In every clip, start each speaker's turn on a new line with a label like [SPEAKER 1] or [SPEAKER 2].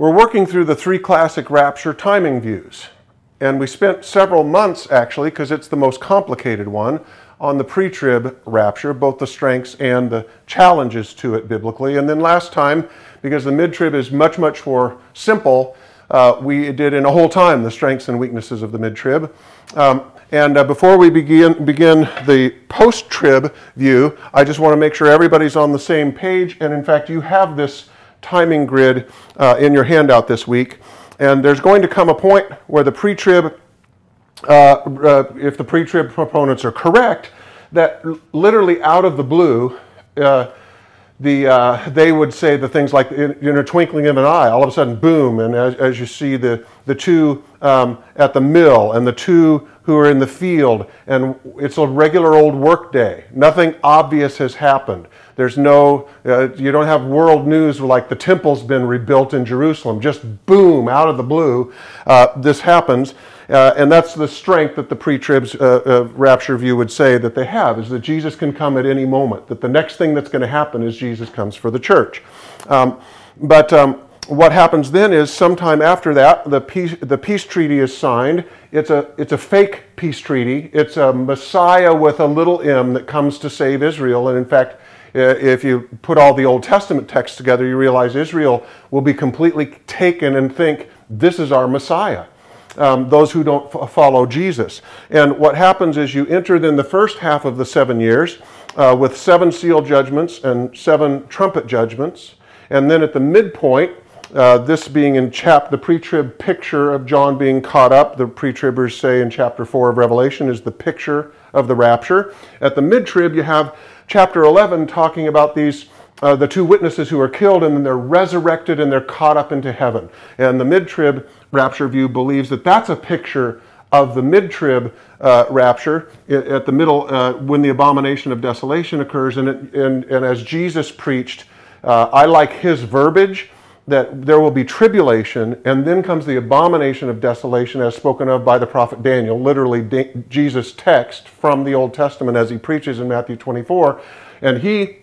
[SPEAKER 1] We're working through the three classic rapture timing views. And we spent several months, actually, because it's the most complicated one, on the pre trib rapture, both the strengths and the challenges to it biblically. And then last time, because the mid trib is much, much more simple, uh, we did in a whole time the strengths and weaknesses of the mid trib. Um, and uh, before we begin, begin the post trib view, I just want to make sure everybody's on the same page. And in fact, you have this timing grid uh, in your handout this week. And there's going to come a point where the pre trib, uh, uh, if the pre trib proponents are correct, that literally out of the blue, uh, the, uh, they would say the things like in, in, a twinkling of an eye, all of a sudden, boom, and as, as you see the, the two um, at the mill and the two who are in the field, and it's a regular old work day. Nothing obvious has happened. There's no, uh, you don't have world news like the temple's been rebuilt in Jerusalem. Just boom, out of the blue, uh, this happens. Uh, and that's the strength that the pre-tribs uh, uh, rapture view would say that they have, is that Jesus can come at any moment. That the next thing that's going to happen is Jesus comes for the church. Um, but um, what happens then is sometime after that, the peace, the peace treaty is signed. It's a, it's a fake peace treaty. It's a Messiah with a little m that comes to save Israel. And in fact, if you put all the Old Testament texts together, you realize Israel will be completely taken and think, this is our Messiah. Um, those who don't f- follow Jesus. And what happens is you enter then the first half of the seven years uh, with seven seal judgments and seven trumpet judgments. And then at the midpoint, uh, this being in chap the pre-trib picture of John being caught up, the pre-tribbers say in chapter 4 of Revelation is the picture of the rapture. At the mid-trib, you have chapter 11 talking about these uh, the two witnesses who are killed and then they're resurrected and they're caught up into heaven. And the mid-trib rapture view believes that that's a picture of the mid-trib uh, rapture at the middle uh, when the abomination of desolation occurs. And, it, and, and as Jesus preached, uh, I like his verbiage that there will be tribulation, and then comes the abomination of desolation, as spoken of by the prophet Daniel, literally Jesus' text from the Old Testament as he preaches in Matthew 24. And he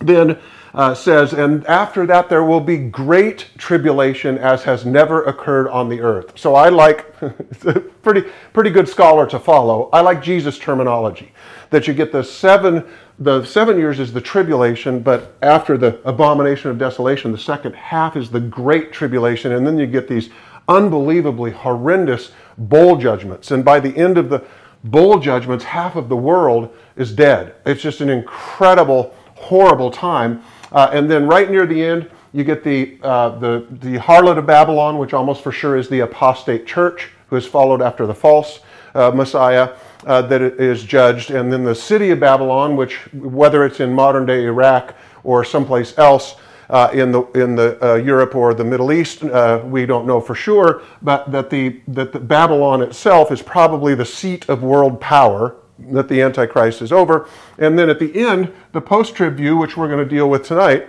[SPEAKER 1] then uh, says, and after that there will be great tribulation as has never occurred on the earth. So I like, it's a pretty, pretty good scholar to follow. I like Jesus' terminology that you get the seven the seven years is the tribulation, but after the abomination of desolation, the second half is the great tribulation, and then you get these unbelievably horrendous bowl judgments. And by the end of the bowl judgments, half of the world is dead. It's just an incredible, horrible time. Uh, and then right near the end, you get the, uh, the, the harlot of Babylon, which almost for sure is the apostate church, who has followed after the false uh, Messiah uh, that is judged, and then the city of Babylon, which whether it's in modern day Iraq or someplace else uh, in the in the uh, Europe or the Middle East, uh, we don't know for sure, but that the that the Babylon itself is probably the seat of world power. That the Antichrist is over, and then at the end, the post-trib view, which we're going to deal with tonight,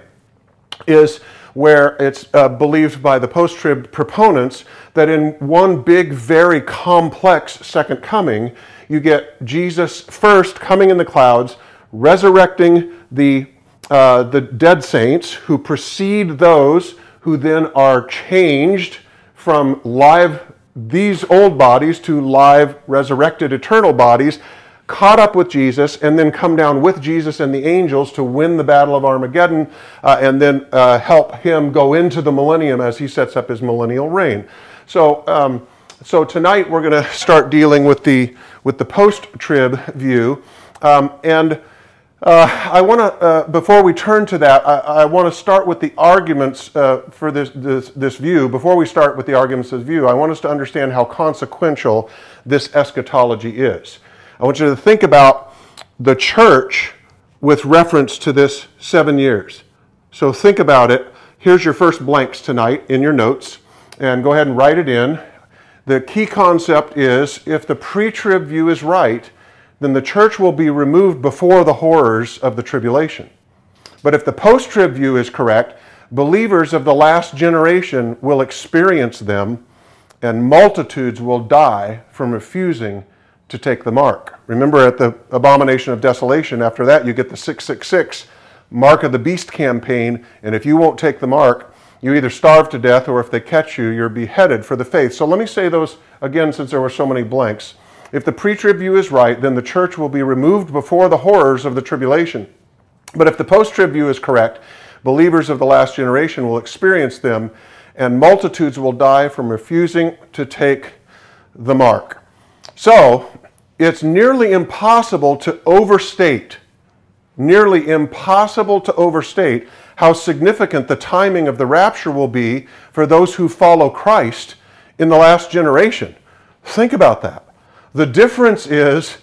[SPEAKER 1] is where it's uh, believed by the post trib proponents that in one big, very complex second coming, you get Jesus first coming in the clouds, resurrecting the, uh, the dead saints who precede those who then are changed from live, these old bodies to live, resurrected, eternal bodies caught up with Jesus, and then come down with Jesus and the angels to win the Battle of Armageddon, uh, and then uh, help him go into the millennium as he sets up his millennial reign. So, um, so tonight we're going to start dealing with the with the post-trib view, um, and. Uh, I want to, uh, before we turn to that, I, I want to start with the arguments uh, for this, this, this, view. Before we start with the arguments of view, I want us to understand how consequential this eschatology is. I want you to think about the church with reference to this seven years. So think about it. Here's your first blanks tonight in your notes, and go ahead and write it in. The key concept is if the pre trib view is right, then the church will be removed before the horrors of the tribulation. But if the post trib view is correct, believers of the last generation will experience them, and multitudes will die from refusing to take the mark. Remember at the abomination of desolation, after that, you get the 666 mark of the beast campaign, and if you won't take the mark, you either starve to death or if they catch you, you're beheaded for the faith. So let me say those again since there were so many blanks. If the pre trib view is right, then the church will be removed before the horrors of the tribulation. But if the post trib view is correct, believers of the last generation will experience them, and multitudes will die from refusing to take the mark. So it's nearly impossible to overstate, nearly impossible to overstate how significant the timing of the rapture will be for those who follow Christ in the last generation. Think about that. The difference is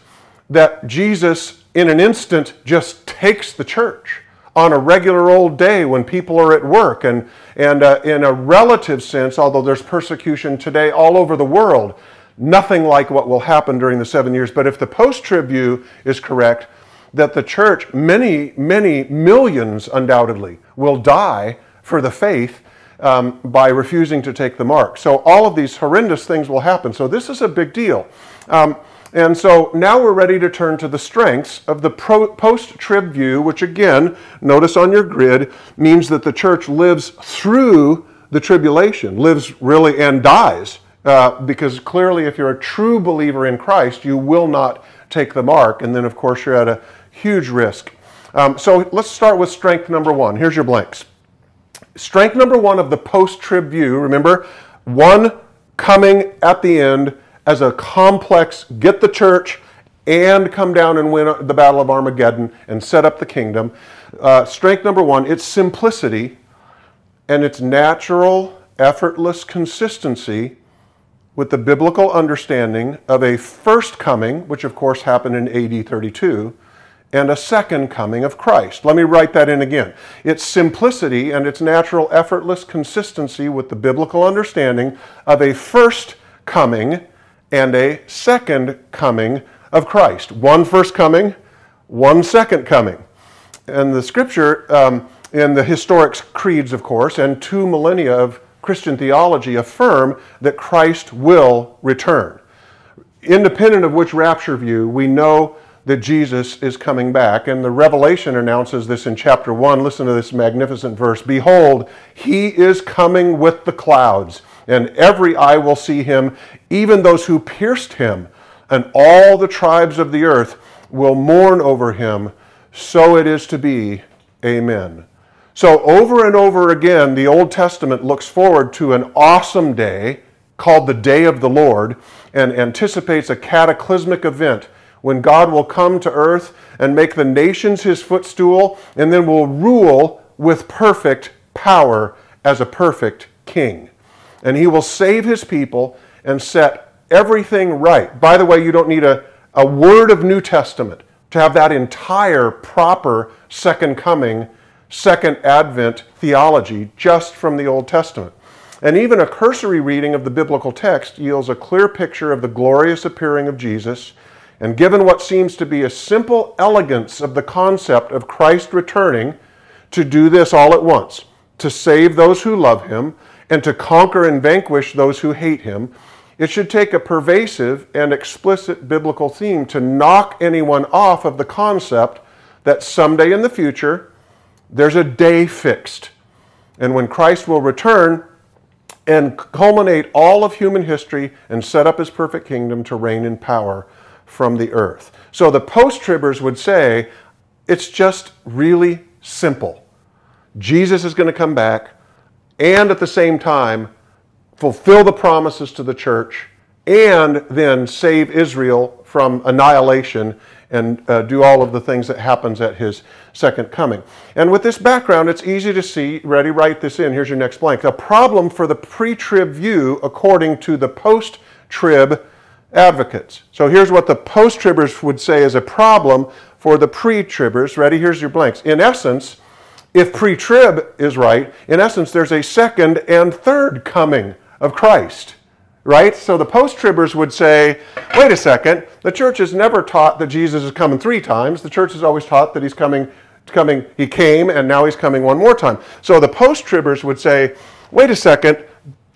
[SPEAKER 1] that Jesus, in an instant, just takes the church on a regular old day when people are at work. And, and uh, in a relative sense, although there's persecution today all over the world, nothing like what will happen during the seven years. But if the post trib view is correct, that the church, many, many millions undoubtedly, will die for the faith um, by refusing to take the mark. So all of these horrendous things will happen. So this is a big deal. Um, and so now we're ready to turn to the strengths of the post trib view, which again, notice on your grid, means that the church lives through the tribulation, lives really and dies. Uh, because clearly, if you're a true believer in Christ, you will not take the mark. And then, of course, you're at a huge risk. Um, so let's start with strength number one. Here's your blanks. Strength number one of the post trib view, remember, one coming at the end as a complex, get the church and come down and win the Battle of Armageddon and set up the kingdom. Uh, strength number one, it's simplicity and its natural, effortless consistency with the biblical understanding of a first coming, which of course happened in AD 32, and a second coming of Christ. Let me write that in again. Its simplicity and its natural, effortless consistency with the biblical understanding of a first coming and a second coming of Christ. One first coming, one second coming. And the scripture, um, in the historic creeds, of course, and two millennia of Christian theology affirm that Christ will return. Independent of which rapture view, we know that Jesus is coming back. And the Revelation announces this in chapter 1. Listen to this magnificent verse Behold, he is coming with the clouds, and every eye will see him, even those who pierced him, and all the tribes of the earth will mourn over him. So it is to be. Amen. So, over and over again, the Old Testament looks forward to an awesome day called the Day of the Lord and anticipates a cataclysmic event when God will come to earth and make the nations his footstool and then will rule with perfect power as a perfect king. And he will save his people and set everything right. By the way, you don't need a, a word of New Testament to have that entire proper second coming, second advent theology just from the Old Testament. And even a cursory reading of the biblical text yields a clear picture of the glorious appearing of Jesus and given what seems to be a simple elegance of the concept of Christ returning to do this all at once to save those who love him and to conquer and vanquish those who hate him, it should take a pervasive and explicit biblical theme to knock anyone off of the concept that someday in the future there's a day fixed. And when Christ will return and culminate all of human history and set up his perfect kingdom to reign in power from the earth. So the post tribbers would say it's just really simple. Jesus is going to come back and at the same time fulfill the promises to the church and then save Israel from annihilation and uh, do all of the things that happens at his second coming. And with this background, it's easy to see, ready, write this in, here's your next blank. A problem for the pre-trib view according to the post-trib advocates. So here's what the post tribbers would say is a problem for the pre tribbers. Ready? Here's your blanks. In essence, if pre trib is right, in essence, there's a second and third coming of Christ. Right? So the post tribbers would say, wait a second, the church has never taught that Jesus is coming three times. The church has always taught that he's coming, coming, he came and now he's coming one more time. So the post tribbers would say, wait a second,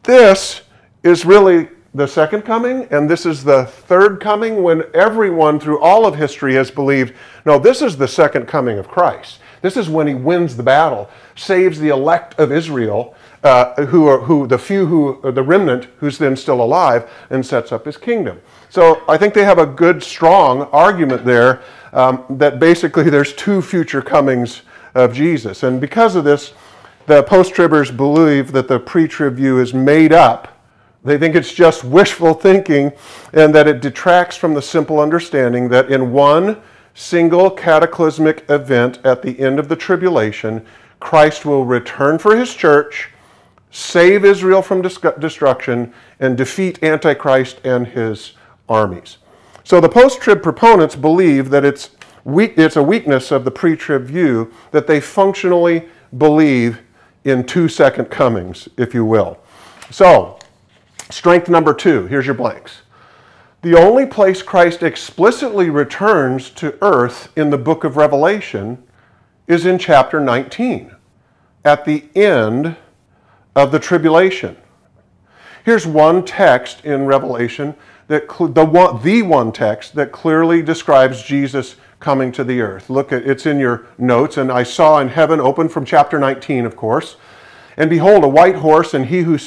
[SPEAKER 1] this is really the second coming, and this is the third coming when everyone through all of history has believed no, this is the second coming of Christ. This is when he wins the battle, saves the elect of Israel, uh, who are who the few who the remnant who's then still alive and sets up his kingdom. So I think they have a good, strong argument there um, that basically there's two future comings of Jesus, and because of this, the post-tribbers believe that the pre-trib view is made up. They think it's just wishful thinking, and that it detracts from the simple understanding that in one single cataclysmic event at the end of the tribulation, Christ will return for his church save Israel from destruction, and defeat Antichrist and his armies. So the post trib proponents believe that it's, weak, it's a weakness of the pre trib view that they functionally believe in two second comings, if you will. So, strength number two here's your blanks. The only place Christ explicitly returns to earth in the book of Revelation is in chapter 19, at the end of the tribulation. Here's one text in Revelation that the one, the one text that clearly describes Jesus coming to the earth. Look at it's in your notes and I saw in heaven open from chapter 19 of course. And behold a white horse and he who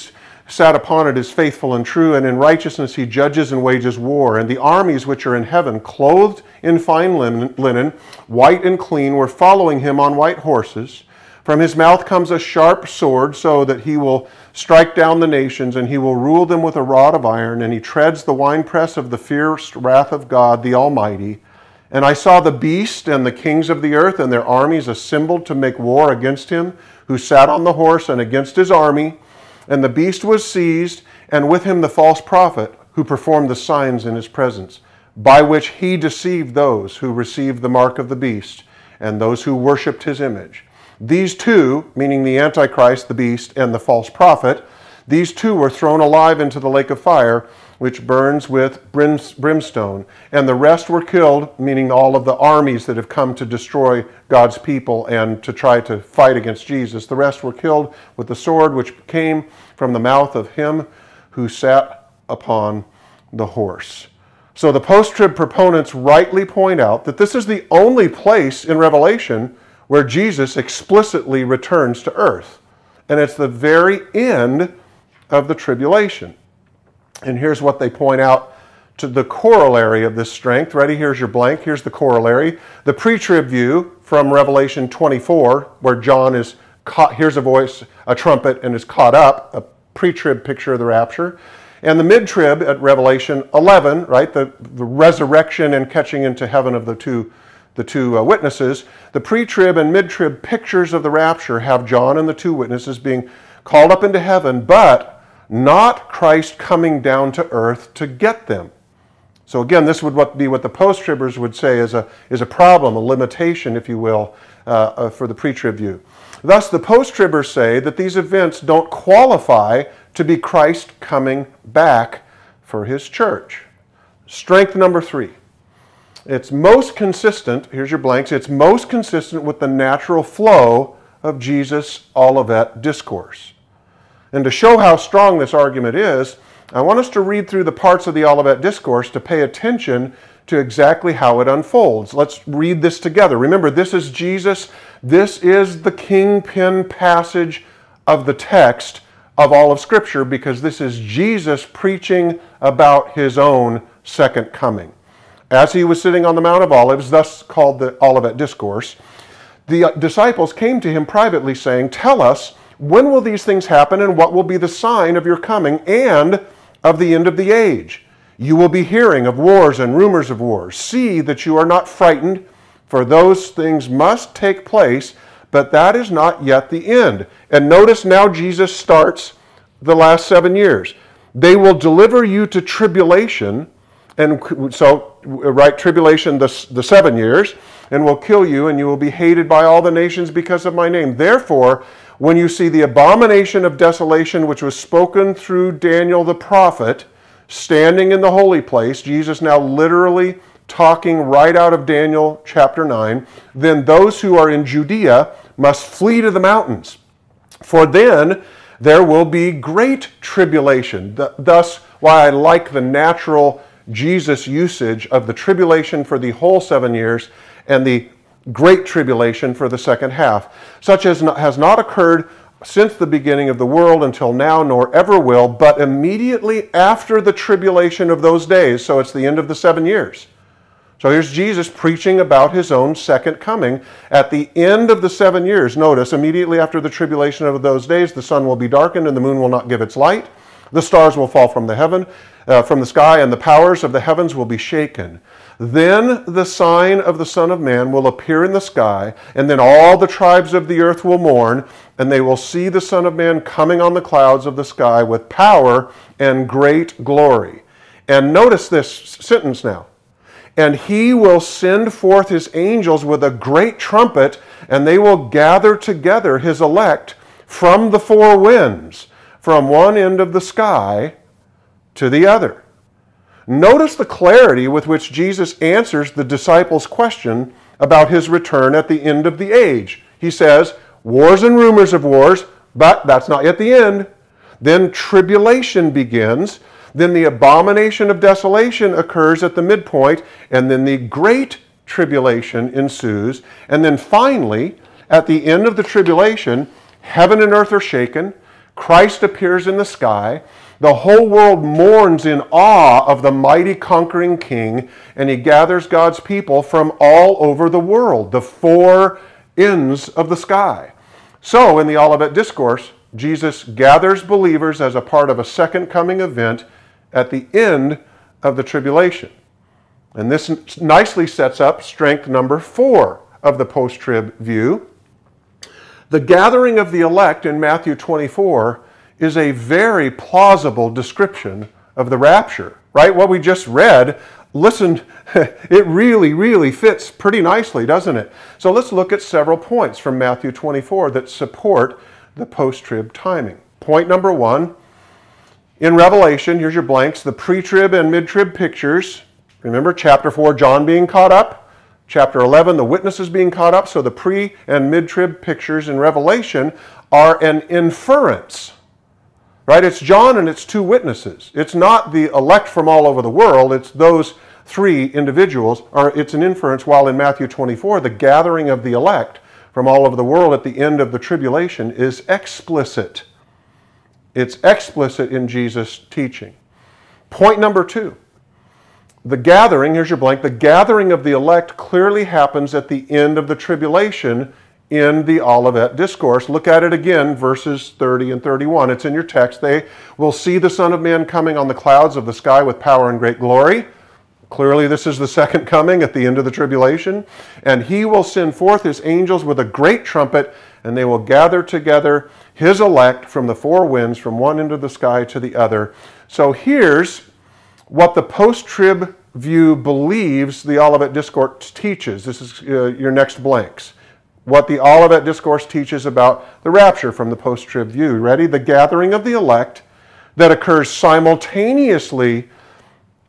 [SPEAKER 1] sat upon it is faithful and true and in righteousness he judges and wages war and the armies which are in heaven clothed in fine linen white and clean were following him on white horses from his mouth comes a sharp sword, so that he will strike down the nations, and he will rule them with a rod of iron, and he treads the winepress of the fierce wrath of God the Almighty. And I saw the beast and the kings of the earth and their armies assembled to make war against him, who sat on the horse and against his army. And the beast was seized, and with him the false prophet, who performed the signs in his presence, by which he deceived those who received the mark of the beast, and those who worshipped his image. These two, meaning the Antichrist, the beast, and the false prophet, these two were thrown alive into the lake of fire, which burns with brimstone. And the rest were killed, meaning all of the armies that have come to destroy God's people and to try to fight against Jesus. The rest were killed with the sword which came from the mouth of him who sat upon the horse. So the post trib proponents rightly point out that this is the only place in Revelation where Jesus explicitly returns to earth. And it's the very end of the tribulation. And here's what they point out to the corollary of this strength. Ready? Here's your blank. Here's the corollary. The pre trib view from Revelation 24, where John is caught, hears a voice, a trumpet, and is caught up, a pre trib picture of the rapture. And the mid trib at Revelation 11, right? The, the resurrection and catching into heaven of the two the two uh, witnesses. The pre trib and mid trib pictures of the rapture have John and the two witnesses being called up into heaven, but not Christ coming down to earth to get them. So again, this would be what the post-tribbers would say is a, is a problem, a limitation, if you will, uh, uh, for the pre-trib view. Thus, the post-tribbers say that these events don't qualify to be Christ coming back for his church. Strength number three. It's most consistent, here's your blanks, it's most consistent with the natural flow of Jesus' Olivet discourse. And to show how strong this argument is, I want us to read through the parts of the Olivet discourse to pay attention to exactly how it unfolds. Let's read this together. Remember, this is Jesus, this is the kingpin passage of the text of all of Scripture because this is Jesus preaching about his own second coming. As he was sitting on the Mount of Olives, thus called the Olivet Discourse, the disciples came to him privately, saying, Tell us, when will these things happen, and what will be the sign of your coming and of the end of the age? You will be hearing of wars and rumors of wars. See that you are not frightened, for those things must take place, but that is not yet the end. And notice now Jesus starts the last seven years. They will deliver you to tribulation and so, right, tribulation, the, the seven years, and will kill you, and you will be hated by all the nations because of my name. Therefore, when you see the abomination of desolation which was spoken through Daniel the prophet standing in the holy place, Jesus now literally talking right out of Daniel chapter 9, then those who are in Judea must flee to the mountains. For then there will be great tribulation. Thus, why I like the natural Jesus' usage of the tribulation for the whole seven years and the great tribulation for the second half, such as has not occurred since the beginning of the world until now, nor ever will, but immediately after the tribulation of those days. So it's the end of the seven years. So here's Jesus preaching about his own second coming. At the end of the seven years, notice, immediately after the tribulation of those days, the sun will be darkened and the moon will not give its light. The stars will fall from the heaven, uh, from the sky, and the powers of the heavens will be shaken. Then the sign of the Son of Man will appear in the sky, and then all the tribes of the earth will mourn, and they will see the Son of Man coming on the clouds of the sky with power and great glory. And notice this sentence now. And he will send forth his angels with a great trumpet, and they will gather together his elect from the four winds, from one end of the sky to the other. Notice the clarity with which Jesus answers the disciples' question about his return at the end of the age. He says, Wars and rumors of wars, but that's not yet the end. Then tribulation begins then the abomination of desolation occurs at the midpoint, and then the great tribulation ensues. And then finally, at the end of the tribulation, heaven and earth are shaken, Christ appears in the sky. The whole world mourns in awe of the mighty conquering king, and he gathers God's people from all over the world, the four ends of the sky. So, in the Olivet Discourse, Jesus gathers believers as a part of a second coming event at the end of the tribulation. And this nicely sets up strength number four of the post trib view. The gathering of the elect in Matthew 24 is a very plausible description of the rapture, right? What we just read, listen, it really, really fits pretty nicely, doesn't it? So let's look at several points from Matthew 24 that support the post trib timing. Point number one in Revelation, here's your blanks, the pre trib and mid trib pictures. Remember, chapter 4, John being caught up. Chapter 11, the witnesses being caught up. So the pre and mid trib pictures in Revelation are an inference. Right? It's John and it's two witnesses. It's not the elect from all over the world, it's those three individuals. Or it's an inference, while in Matthew 24, the gathering of the elect from all over the world at the end of the tribulation is explicit. It's explicit in Jesus' teaching. Point number two the gathering, here's your blank, the gathering of the elect clearly happens at the end of the tribulation in the Olivet Discourse. Look at it again, verses 30 and 31. It's in your text. They will see the Son of Man coming on the clouds of the sky with power and great glory. Clearly, this is the second coming at the end of the tribulation. And he will send forth his angels with a great trumpet, and they will gather together his elect from the four winds, from one end of the sky to the other. So here's what the post trib view believes the Olivet Discourse teaches. This is uh, your next blanks. What the Olivet Discourse teaches about the rapture from the post trib view. Ready? The gathering of the elect that occurs simultaneously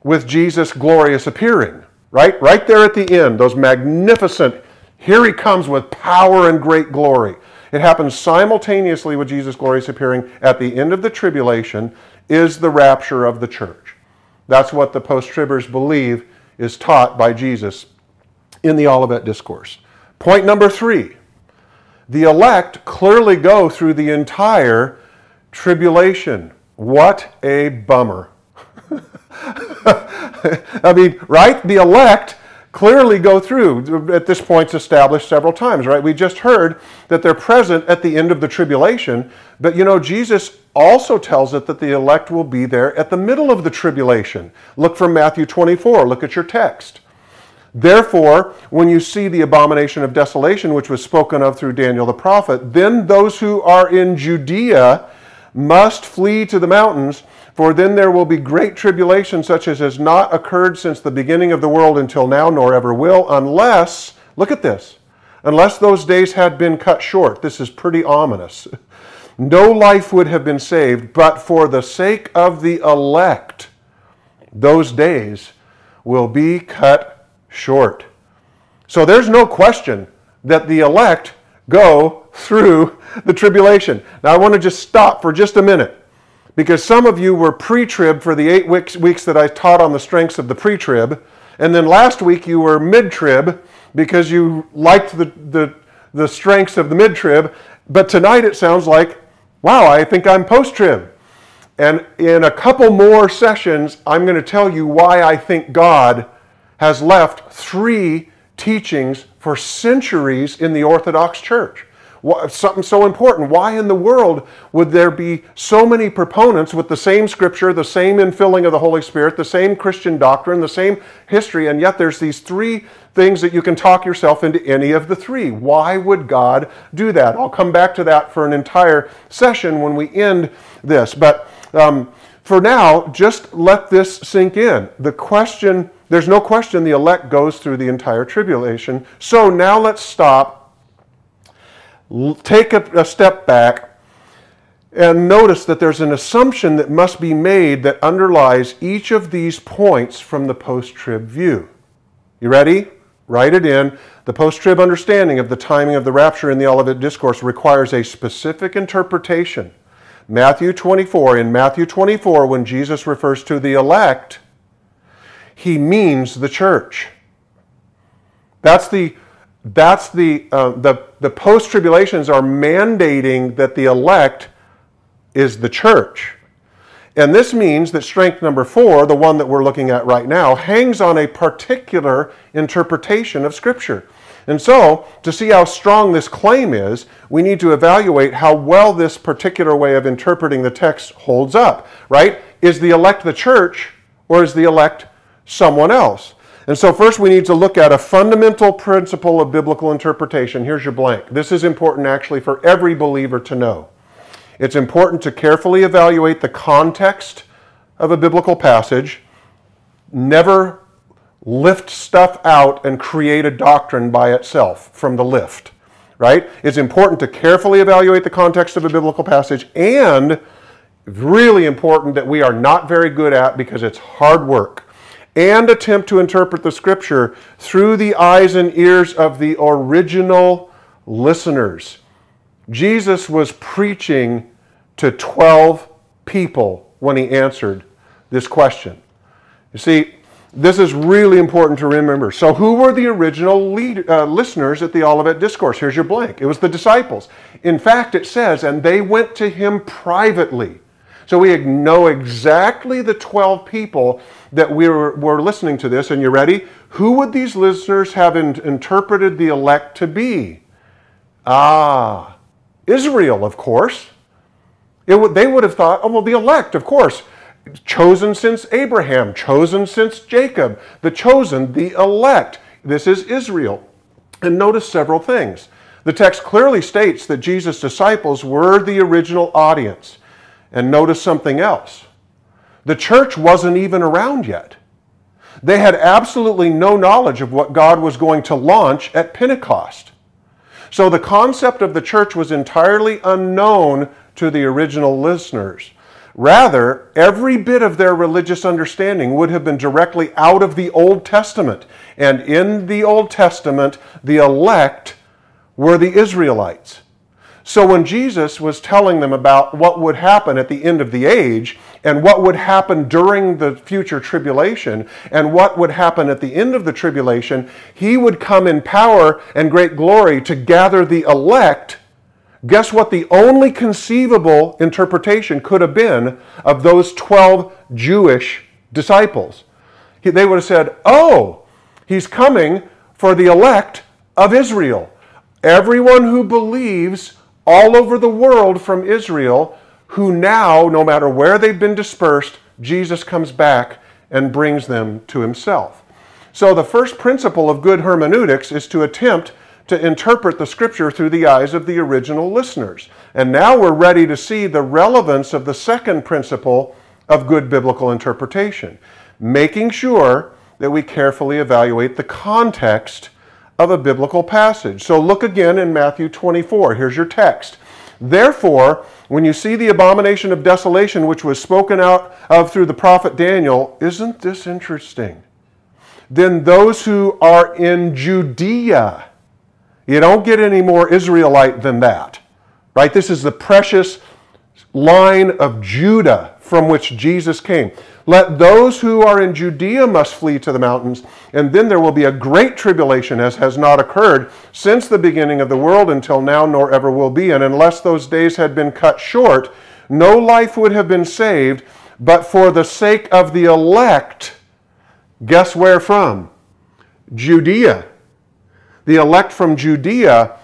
[SPEAKER 1] with Jesus' glorious appearing. Right? Right there at the end, those magnificent, here he comes with power and great glory. It happens simultaneously with Jesus' glorious appearing at the end of the tribulation, is the rapture of the church. That's what the post tribbers believe is taught by Jesus in the Olivet Discourse. Point number three the elect clearly go through the entire tribulation. What a bummer. I mean, right? The elect clearly go through. At this point, it's established several times, right? We just heard that they're present at the end of the tribulation, but you know, Jesus also tells it that the elect will be there at the middle of the tribulation. Look from Matthew 24, look at your text. Therefore, when you see the abomination of desolation, which was spoken of through Daniel the prophet, then those who are in Judea must flee to the mountains for then there will be great tribulation, such as has not occurred since the beginning of the world until now, nor ever will, unless, look at this, unless those days had been cut short. This is pretty ominous. No life would have been saved, but for the sake of the elect, those days will be cut short. So there's no question that the elect go through the tribulation. Now I want to just stop for just a minute because some of you were pre trib for the eight weeks, weeks that I taught on the strengths of the pre trib. And then last week you were mid trib because you liked the, the, the strengths of the mid trib. But tonight it sounds like wow, I think I'm post trib. And in a couple more sessions, I'm going to tell you why I think God has left three teachings for centuries in the Orthodox Church. Something so important. Why in the world would there be so many proponents with the same scripture, the same infilling of the Holy Spirit, the same Christian doctrine, the same history, and yet there's these three things that you can talk yourself into any of the three? Why would God do that? I'll come back to that for an entire session when we end this. But um, for now, just let this sink in. The question, there's no question the elect goes through the entire tribulation. So now let's stop take a, a step back and notice that there's an assumption that must be made that underlies each of these points from the post trib view. You ready? Write it in. The post trib understanding of the timing of the rapture in the Olivet Discourse requires a specific interpretation. Matthew 24, in Matthew 24, when Jesus refers to the elect, he means the church. That's the that's the, uh, the, the post tribulations are mandating that the elect is the church. And this means that strength number four, the one that we're looking at right now, hangs on a particular interpretation of Scripture. And so, to see how strong this claim is, we need to evaluate how well this particular way of interpreting the text holds up, right? Is the elect the church or is the elect someone else? And so, first, we need to look at a fundamental principle of biblical interpretation. Here's your blank. This is important actually for every believer to know. It's important to carefully evaluate the context of a biblical passage, never lift stuff out and create a doctrine by itself from the lift, right? It's important to carefully evaluate the context of a biblical passage and really important that we are not very good at because it's hard work and attempt to interpret the scripture through the eyes and ears of the original listeners. Jesus was preaching to 12 people when he answered this question. You see, this is really important to remember. So, who were the original lead, uh, listeners at the Olivet Discourse? Here's your blank. It was the disciples. In fact, it says, and they went to him privately. So, we know exactly the 12 people that we were, were listening to this, and you ready? Who would these listeners have in, interpreted the elect to be? Ah, Israel, of course. They would have thought, oh, well, the elect, of course. Chosen since Abraham, chosen since Jacob, the chosen, the elect. This is Israel. And notice several things. The text clearly states that Jesus' disciples were the original audience. And notice something else. The church wasn't even around yet. They had absolutely no knowledge of what God was going to launch at Pentecost. So the concept of the church was entirely unknown to the original listeners. Rather, every bit of their religious understanding would have been directly out of the Old Testament. And in the Old Testament, the elect were the Israelites. So when Jesus was telling them about what would happen at the end of the age, and what would happen during the future tribulation, and what would happen at the end of the tribulation, he would come in power and great glory to gather the elect. Guess what the only conceivable interpretation could have been of those 12 Jewish disciples? They would have said, Oh, he's coming for the elect of Israel. Everyone who believes all over the world from Israel who now, no matter where they've been dispersed, Jesus comes back and brings them to himself. So, the first principle of good hermeneutics is to attempt to interpret the scripture through the eyes of the original listeners. And now we're ready to see the relevance of the second principle of good biblical interpretation, making sure that we carefully evaluate the context of a biblical passage. So look again in Matthew 24. Here's your text. Therefore, when you see the abomination of desolation which was spoken out of through the prophet Daniel, isn't this interesting? Then those who are in Judea, you don't get any more Israelite than that, right? This is the precious line of Judah from which Jesus came. Let those who are in Judea must flee to the mountains, and then there will be a great tribulation, as has not occurred since the beginning of the world until now, nor ever will be. And unless those days had been cut short, no life would have been saved, but for the sake of the elect, guess where from? Judea. The elect from Judea,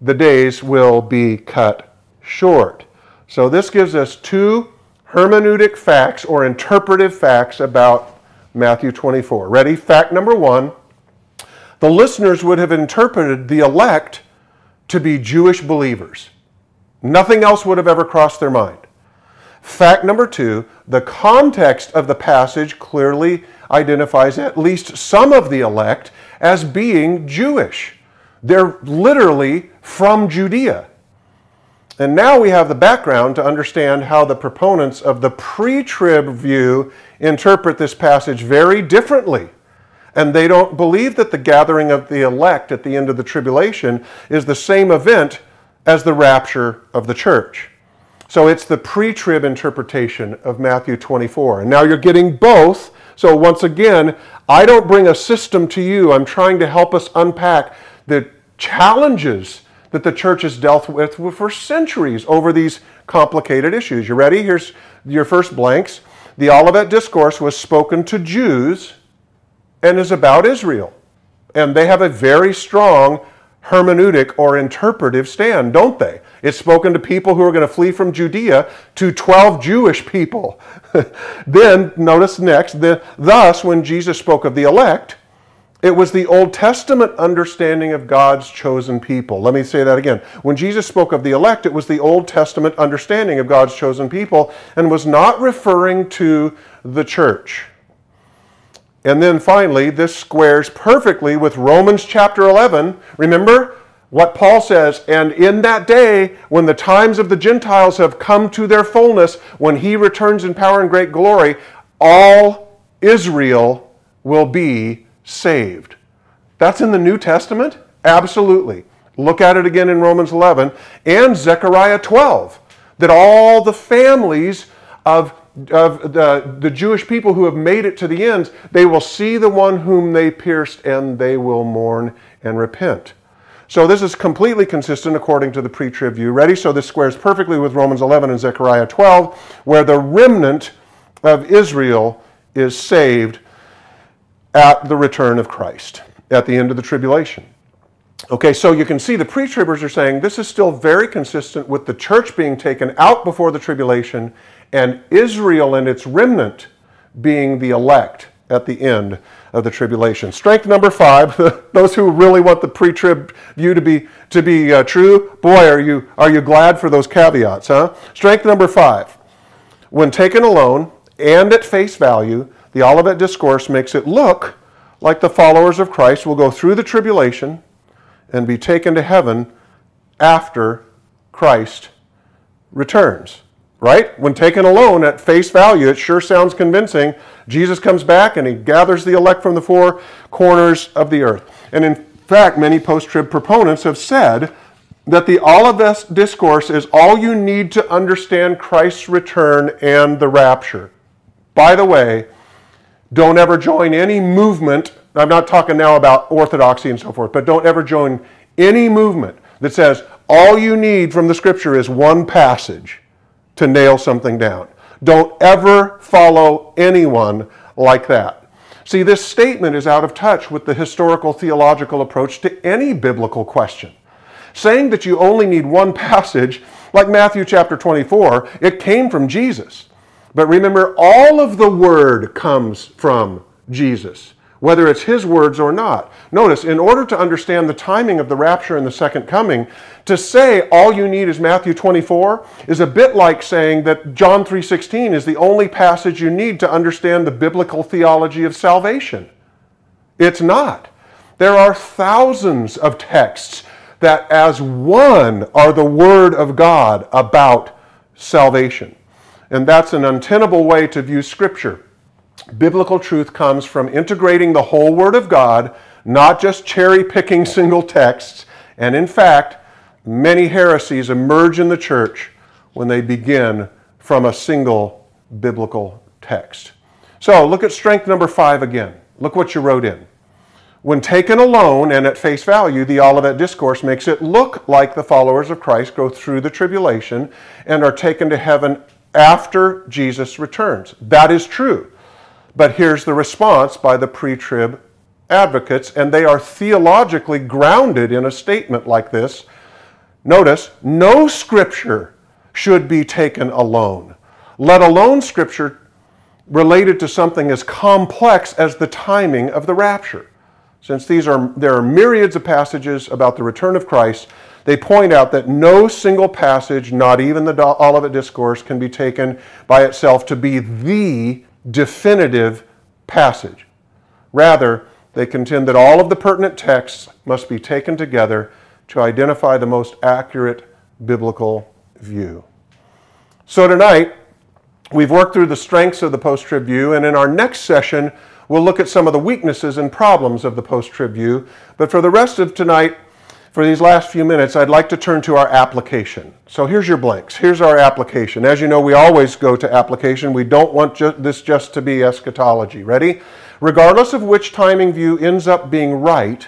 [SPEAKER 1] the days will be cut short. So this gives us two hermeneutic facts or interpretive facts about Matthew 24. Ready? Fact number one the listeners would have interpreted the elect to be Jewish believers. Nothing else would have ever crossed their mind. Fact number two the context of the passage clearly identifies at least some of the elect as being Jewish. They're literally from Judea. And now we have the background to understand how the proponents of the pre trib view interpret this passage very differently. And they don't believe that the gathering of the elect at the end of the tribulation is the same event as the rapture of the church. So it's the pre trib interpretation of Matthew 24. And now you're getting both. So once again, I don't bring a system to you. I'm trying to help us unpack the challenges that the church has dealt with for centuries over these complicated issues. You ready? Here's your first blanks. The Olivet Discourse was spoken to Jews and is about Israel. And they have a very strong hermeneutic or interpretive stand, don't they? It's spoken to people who are going to flee from Judea to 12 Jewish people. then, notice next, the, thus, when Jesus spoke of the elect, it was the Old Testament understanding of God's chosen people. Let me say that again. When Jesus spoke of the elect, it was the Old Testament understanding of God's chosen people and was not referring to the church. And then finally, this squares perfectly with Romans chapter 11. Remember what Paul says, and in that day, when the times of the Gentiles have come to their fullness, when he returns in power and great glory, all Israel will be saved. That's in the New Testament? Absolutely. Look at it again in Romans 11 and Zechariah 12, that all the families of, of the, the Jewish people who have made it to the ends, they will see the one whom they pierced and they will mourn and repent. So this is completely consistent according to the pre-trib view. Ready? So this squares perfectly with Romans 11 and Zechariah 12, where the remnant of Israel is saved at the return of Christ, at the end of the tribulation. Okay, so you can see the pre tribbers are saying this is still very consistent with the church being taken out before the tribulation and Israel and its remnant being the elect at the end of the tribulation. Strength number five, those who really want the pre trib view to be, to be uh, true, boy, are you, are you glad for those caveats, huh? Strength number five, when taken alone and at face value, the Olivet Discourse makes it look like the followers of Christ will go through the tribulation and be taken to heaven after Christ returns. Right? When taken alone at face value, it sure sounds convincing. Jesus comes back and he gathers the elect from the four corners of the earth. And in fact, many post trib proponents have said that the Olivet Discourse is all you need to understand Christ's return and the rapture. By the way, don't ever join any movement. I'm not talking now about orthodoxy and so forth, but don't ever join any movement that says all you need from the scripture is one passage to nail something down. Don't ever follow anyone like that. See, this statement is out of touch with the historical theological approach to any biblical question. Saying that you only need one passage, like Matthew chapter 24, it came from Jesus. But remember, all of the word comes from Jesus, whether it's his words or not. Notice, in order to understand the timing of the rapture and the second coming, to say all you need is Matthew 24 is a bit like saying that John 3:16 is the only passage you need to understand the biblical theology of salvation. It's not. There are thousands of texts that as one are the word of God about salvation. And that's an untenable way to view Scripture. Biblical truth comes from integrating the whole Word of God, not just cherry picking single texts. And in fact, many heresies emerge in the church when they begin from a single biblical text. So look at strength number five again. Look what you wrote in. When taken alone and at face value, the Olivet Discourse makes it look like the followers of Christ go through the tribulation and are taken to heaven after Jesus returns. That is true. But here's the response by the pre trib advocates, and they are theologically grounded in a statement like this. Notice, no scripture should be taken alone, let alone scripture related to something as complex as the timing of the rapture. Since these are, there are myriads of passages about the return of Christ, they point out that no single passage, not even the Olivet Discourse, can be taken by itself to be the definitive passage. Rather, they contend that all of the pertinent texts must be taken together to identify the most accurate biblical view. So tonight, we've worked through the strengths of the post trib view, and in our next session, We'll look at some of the weaknesses and problems of the post trib view. But for the rest of tonight, for these last few minutes, I'd like to turn to our application. So here's your blanks. Here's our application. As you know, we always go to application. We don't want ju- this just to be eschatology. Ready? Regardless of which timing view ends up being right,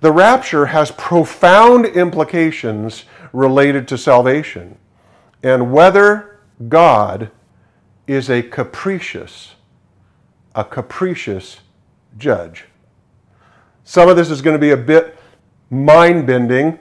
[SPEAKER 1] the rapture has profound implications related to salvation and whether God is a capricious a capricious judge. Some of this is going to be a bit mind bending,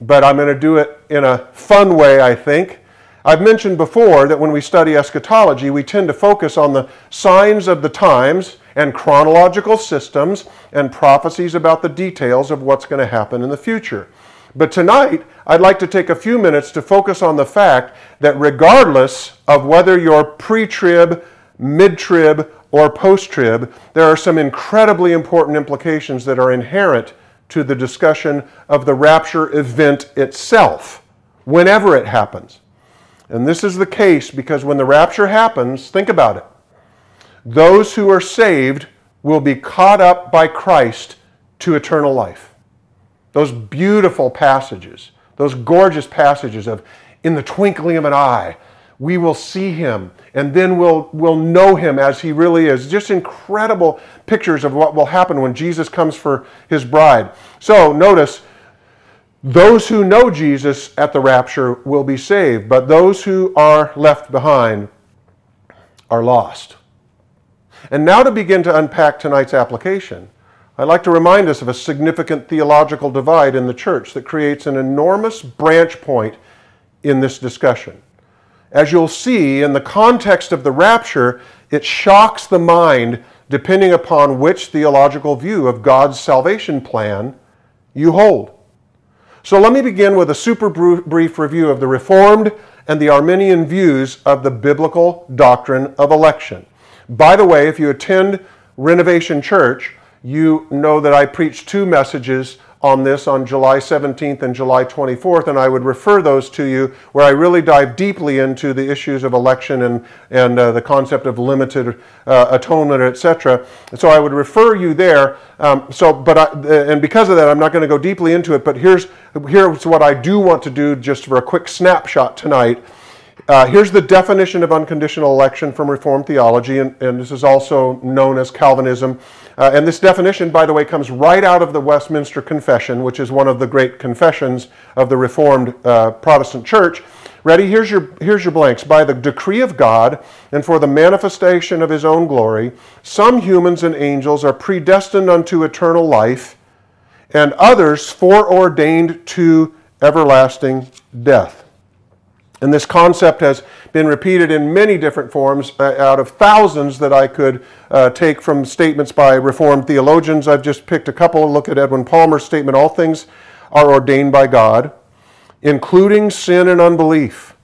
[SPEAKER 1] but I'm going to do it in a fun way, I think. I've mentioned before that when we study eschatology, we tend to focus on the signs of the times and chronological systems and prophecies about the details of what's going to happen in the future. But tonight, I'd like to take a few minutes to focus on the fact that regardless of whether you're pre trib, mid trib, or post trib, there are some incredibly important implications that are inherent to the discussion of the rapture event itself, whenever it happens. And this is the case because when the rapture happens, think about it. Those who are saved will be caught up by Christ to eternal life. Those beautiful passages, those gorgeous passages of in the twinkling of an eye, we will see him and then we'll, we'll know him as he really is. Just incredible pictures of what will happen when Jesus comes for his bride. So notice, those who know Jesus at the rapture will be saved, but those who are left behind are lost. And now to begin to unpack tonight's application, I'd like to remind us of a significant theological divide in the church that creates an enormous branch point in this discussion. As you'll see, in the context of the rapture, it shocks the mind depending upon which theological view of God's salvation plan you hold. So let me begin with a super brief review of the Reformed and the Arminian views of the biblical doctrine of election. By the way, if you attend Renovation Church, you know that I preach two messages on this on July 17th and July 24th, and I would refer those to you where I really dive deeply into the issues of election and, and uh, the concept of limited uh, atonement, etc. So I would refer you there. Um, so, but I, uh, and because of that, I'm not going to go deeply into it. But here's here's what I do want to do, just for a quick snapshot tonight. Uh, here's the definition of unconditional election from Reformed theology, and, and this is also known as Calvinism. Uh, and this definition, by the way, comes right out of the Westminster Confession, which is one of the great confessions of the Reformed uh, Protestant Church. Ready? Here's your, here's your blanks. By the decree of God and for the manifestation of his own glory, some humans and angels are predestined unto eternal life, and others foreordained to everlasting death. And this concept has been repeated in many different forms uh, out of thousands that I could uh, take from statements by Reformed theologians. I've just picked a couple. Look at Edwin Palmer's statement all things are ordained by God, including sin and unbelief.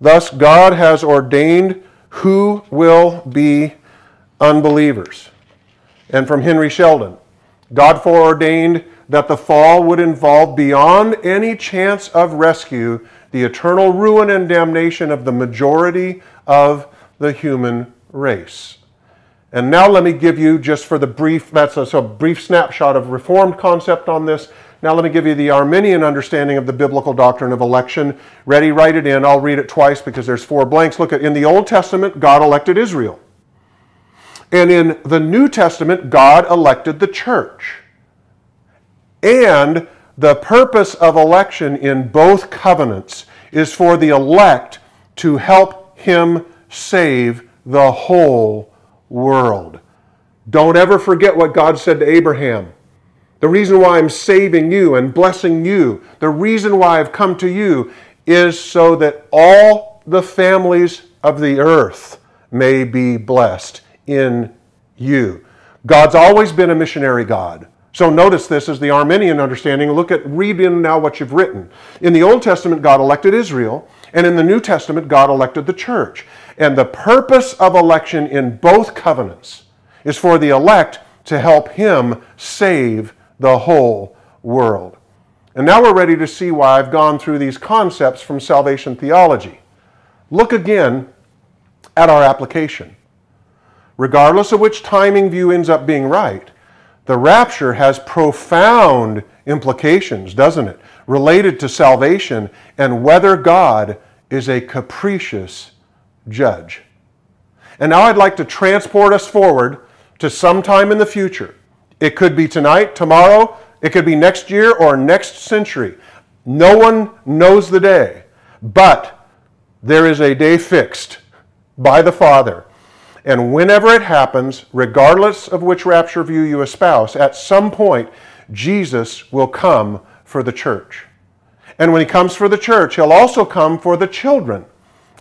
[SPEAKER 1] Thus, God has ordained who will be unbelievers. And from Henry Sheldon, God foreordained that the fall would involve beyond any chance of rescue the eternal ruin and damnation of the majority of the human race. And now let me give you, just for the brief, that's a, so brief snapshot of Reformed concept on this. Now, let me give you the Arminian understanding of the biblical doctrine of election. Ready, write it in. I'll read it twice because there's four blanks. Look at in the Old Testament, God elected Israel. And in the New Testament, God elected the church. And the purpose of election in both covenants is for the elect to help him save the whole world. Don't ever forget what God said to Abraham. The reason why I'm saving you and blessing you, the reason why I've come to you is so that all the families of the earth may be blessed in you. God's always been a missionary God. So notice this as the Arminian understanding. Look at, read in now what you've written. In the Old Testament, God elected Israel, and in the New Testament, God elected the church. And the purpose of election in both covenants is for the elect to help him save the whole world. And now we're ready to see why I've gone through these concepts from salvation theology. Look again at our application. Regardless of which timing view ends up being right, the rapture has profound implications, doesn't it? Related to salvation and whether God is a capricious judge. And now I'd like to transport us forward to sometime in the future. It could be tonight, tomorrow, it could be next year or next century. No one knows the day, but there is a day fixed by the Father. And whenever it happens, regardless of which rapture view you espouse, at some point, Jesus will come for the church. And when he comes for the church, he'll also come for the children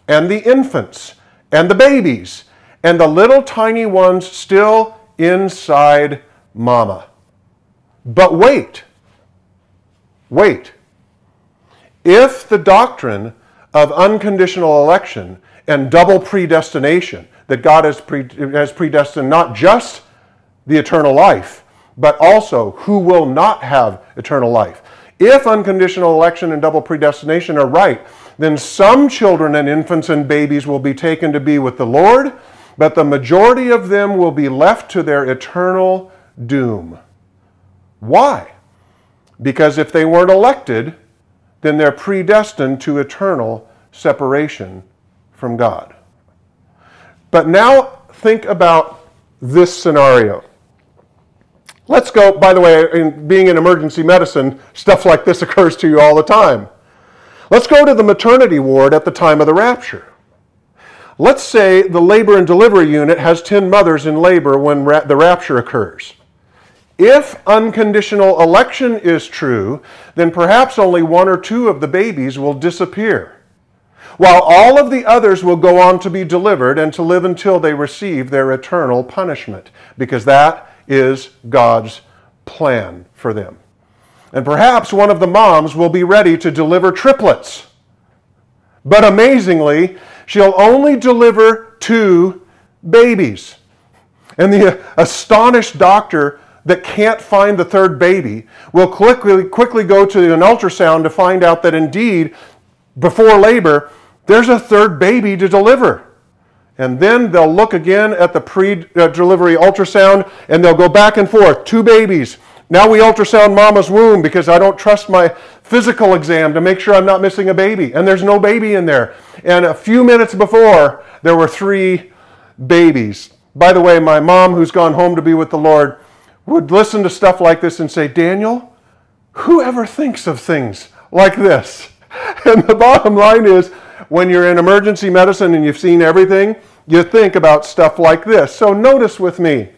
[SPEAKER 1] and the infants and the babies and the little tiny ones still inside mama. But wait, wait. If the doctrine of unconditional election and double predestination, that God has, pre- has predestined not just the eternal life, but also who will not have eternal life. If unconditional election and double predestination are right, then some children and infants and babies will be taken to be with the Lord, but the majority of them will be left to their eternal doom. Why? Because if they weren't elected, then they're predestined to eternal separation from God. But now think about this scenario. Let's go, by the way, in being in emergency medicine, stuff like this occurs to you all the time. Let's go to the maternity ward at the time of the rapture. Let's say the labor and delivery unit has 10 mothers in labor when ra- the rapture occurs. If unconditional election is true, then perhaps only one or two of the babies will disappear, while all of the others will go on to be delivered and to live until they receive their eternal punishment, because that is God's plan for them. And perhaps one of the moms will be ready to deliver triplets. But amazingly, she'll only deliver two babies. And the astonished doctor that can't find the third baby will quickly, quickly go to an ultrasound to find out that indeed, before labor, there's a third baby to deliver. And then they'll look again at the pre delivery ultrasound and they'll go back and forth. Two babies. Now we ultrasound mama's womb because I don't trust my physical exam to make sure I'm not missing a baby. And there's no baby in there. And a few minutes before, there were three babies. By the way, my mom, who's gone home to be with the Lord, would listen to stuff like this and say, Daniel, who ever thinks of things like this? And the bottom line is, when you're in emergency medicine and you've seen everything, you think about stuff like this. So notice with me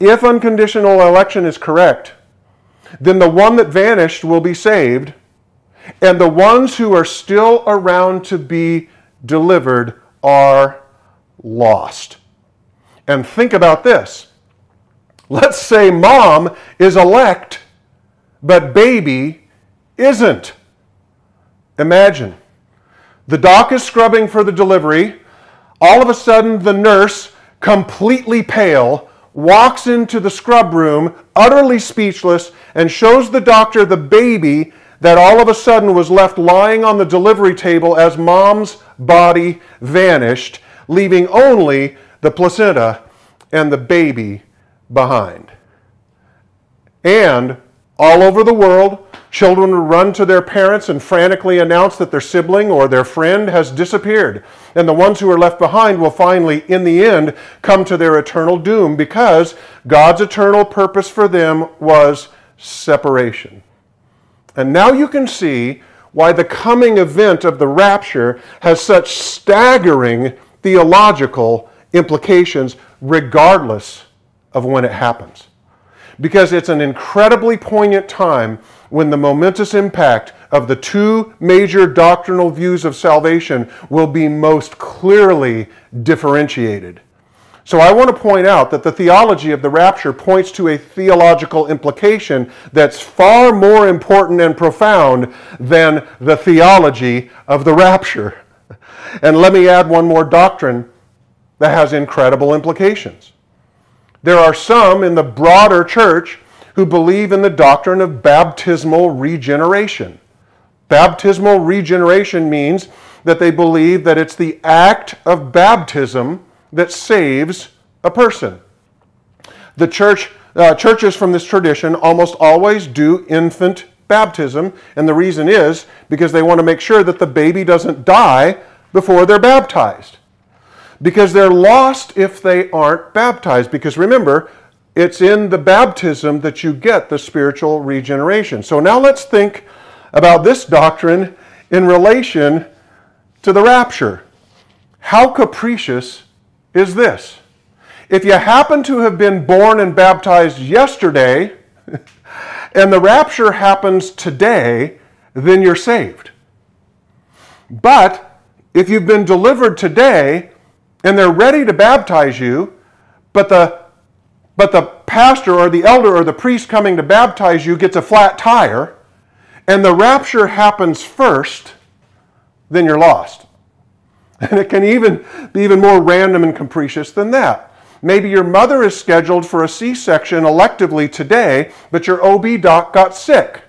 [SPEAKER 1] if unconditional election is correct, then the one that vanished will be saved, and the ones who are still around to be delivered are lost. And think about this. Let's say mom is elect, but baby isn't. Imagine. The doc is scrubbing for the delivery. All of a sudden, the nurse, completely pale, walks into the scrub room, utterly speechless, and shows the doctor the baby that all of a sudden was left lying on the delivery table as mom's body vanished, leaving only the placenta and the baby behind. And all over the world. Children run to their parents and frantically announce that their sibling or their friend has disappeared. And the ones who are left behind will finally, in the end, come to their eternal doom because God's eternal purpose for them was separation. And now you can see why the coming event of the rapture has such staggering theological implications, regardless of when it happens. Because it's an incredibly poignant time when the momentous impact of the two major doctrinal views of salvation will be most clearly differentiated. So I want to point out that the theology of the rapture points to a theological implication that's far more important and profound than the theology of the rapture. And let me add one more doctrine that has incredible implications. There are some in the broader church who believe in the doctrine of baptismal regeneration. Baptismal regeneration means that they believe that it's the act of baptism that saves a person. The church, uh, churches from this tradition almost always do infant baptism, and the reason is because they want to make sure that the baby doesn't die before they're baptized. Because they're lost if they aren't baptized. Because remember, it's in the baptism that you get the spiritual regeneration. So now let's think about this doctrine in relation to the rapture. How capricious is this? If you happen to have been born and baptized yesterday, and the rapture happens today, then you're saved. But if you've been delivered today and they're ready to baptize you, but the but the pastor or the elder or the priest coming to baptize you gets a flat tire, and the rapture happens first, then you're lost. And it can even be even more random and capricious than that. Maybe your mother is scheduled for a C section electively today, but your OB doc got sick.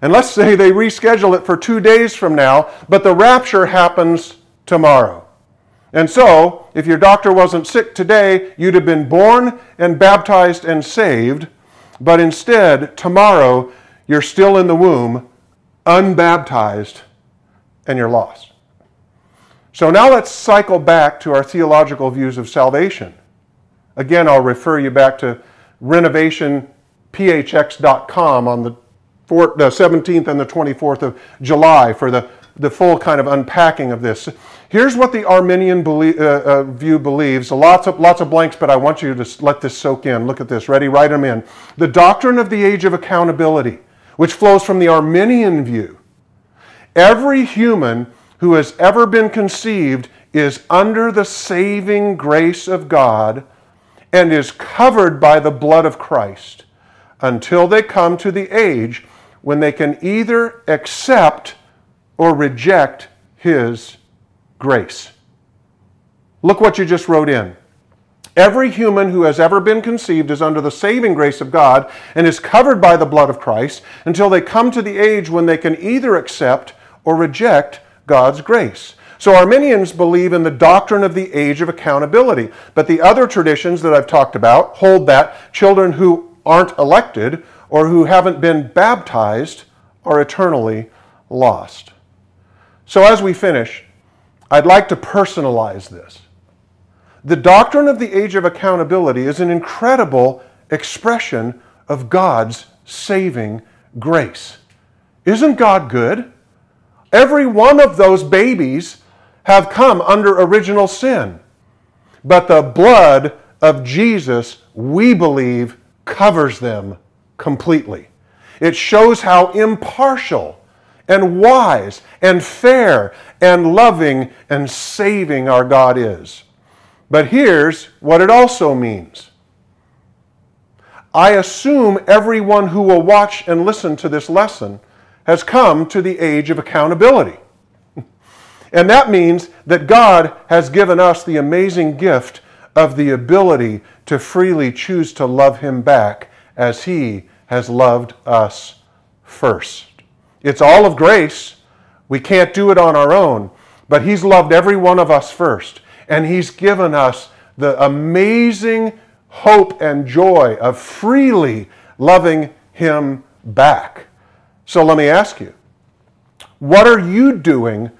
[SPEAKER 1] And let's say they reschedule it for two days from now, but the rapture happens tomorrow. And so, if your doctor wasn't sick today, you'd have been born and baptized and saved, but instead, tomorrow, you're still in the womb, unbaptized, and you're lost. So now let's cycle back to our theological views of salvation. Again, I'll refer you back to renovationphx.com on the 17th and the 24th of July for the, the full kind of unpacking of this. Here's what the Arminian belie- uh, uh, view believes. Lots of, lots of blanks, but I want you to let this soak in. Look at this. Ready? Write them in. The doctrine of the age of accountability, which flows from the Arminian view. Every human who has ever been conceived is under the saving grace of God and is covered by the blood of Christ until they come to the age when they can either accept or reject His grace. Look what you just wrote in. Every human who has ever been conceived is under the saving grace of God and is covered by the blood of Christ until they come to the age when they can either accept or reject God's grace. So Arminians believe in the doctrine of the age of accountability, but the other traditions that I've talked about hold that children who aren't elected or who haven't been baptized are eternally lost. So as we finish, I'd like to personalize this. The doctrine of the age of accountability is an incredible expression of God's saving grace. Isn't God good? Every one of those babies have come under original sin. But the blood of Jesus, we believe, covers them completely. It shows how impartial and wise and fair and loving and saving our God is. But here's what it also means. I assume everyone who will watch and listen to this lesson has come to the age of accountability. And that means that God has given us the amazing gift of the ability to freely choose to love Him back as He has loved us first. It's all of grace. We can't do it on our own, but He's loved every one of us first. And He's given us the amazing hope and joy of freely loving Him back. So let me ask you what are you doing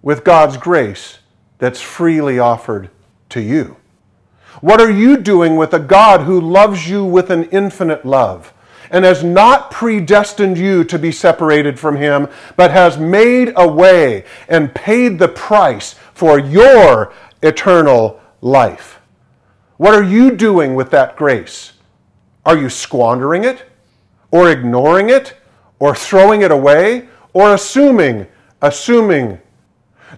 [SPEAKER 1] with God's grace that's freely offered to you? What are you doing with a God who loves you with an infinite love and has not predestined you to be separated from Him, but has made a way and paid the price for your eternal life? What are you doing with that grace? Are you squandering it, or ignoring it, or throwing it away, or assuming, assuming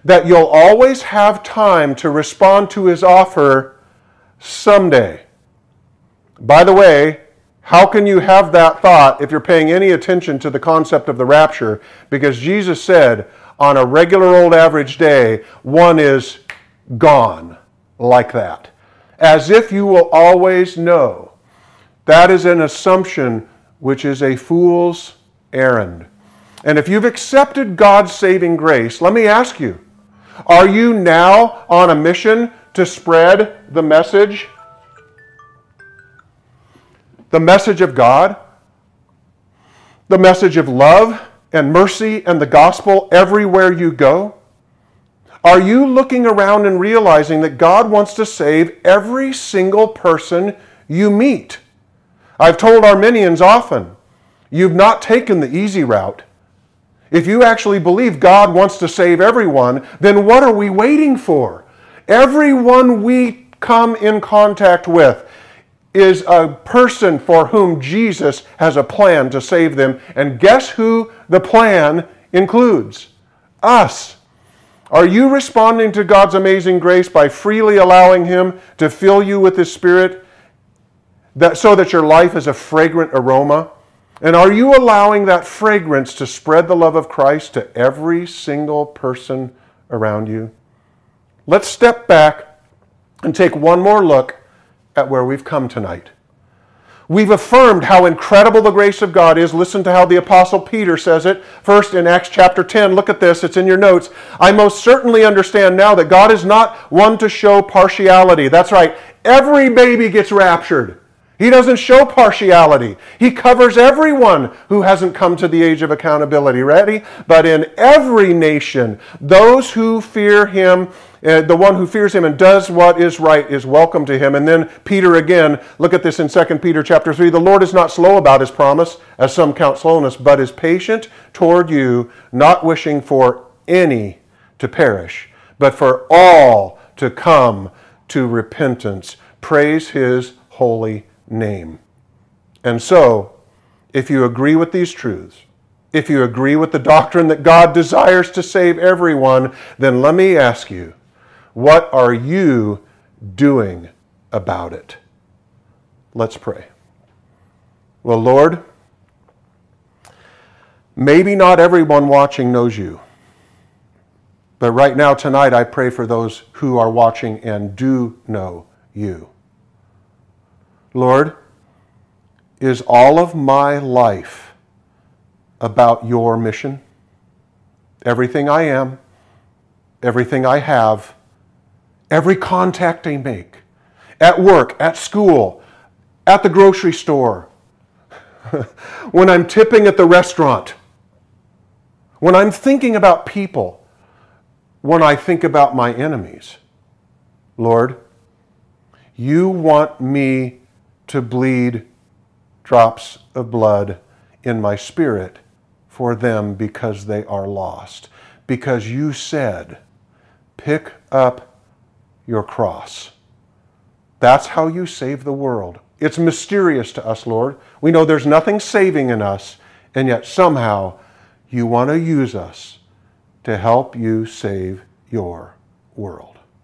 [SPEAKER 1] that you'll always have time to respond to his offer someday. By the way, how can you have that thought if you're paying any attention to the concept of the rapture? Because Jesus said, on a regular old average day, one is gone like that. As if you will always know. That is an assumption which is a fool's errand. And if you've accepted God's saving grace, let me ask you are you now on a mission to spread the message? The message of God? The message of love and mercy and the gospel everywhere you go? Are you looking around and realizing that God wants to save every single person you meet? I've told Arminians often, you've not taken the easy route. If you actually believe God wants to save everyone, then what are we waiting for? Everyone we come in contact with is a person for whom Jesus has a plan to save them. And guess who the plan includes? Us. Are you responding to God's amazing grace by freely allowing Him to fill you with His Spirit that, so that your life is a fragrant aroma? And are you allowing that fragrance to spread the love of Christ to every single person around you? Let's step back and take one more look at where we've come tonight. We've affirmed how incredible the grace of God is. Listen to how the Apostle Peter says it. First in Acts chapter 10, look at this, it's in your notes. I most certainly understand now that God is not one to show partiality. That's right, every baby gets raptured. He doesn't show partiality. He covers everyone who hasn't come to the age of accountability. Ready? But in every nation, those who fear him, uh, the one who fears him and does what is right is welcome to him. And then Peter again, look at this in 2 Peter chapter 3. The Lord is not slow about his promise, as some count slowness, but is patient toward you, not wishing for any to perish, but for all to come to repentance. Praise his holy name. And so, if you agree with these truths, if you agree with the doctrine that God desires to save everyone, then let me ask you, what are you doing about it? Let's pray. Well, Lord, maybe not everyone watching knows you. But right now, tonight, I pray for those who are watching and do know you. Lord, is all of my life about your mission? Everything I am, everything I have, every contact I make, at work, at school, at the grocery store, when I'm tipping at the restaurant, when I'm thinking about people, when I think about my enemies. Lord, you want me to bleed drops of blood in my spirit for them because they are lost. Because you said, pick up your cross. That's how you save the world. It's mysterious to us, Lord. We know there's nothing saving in us, and yet somehow you want to use us to help you save your world.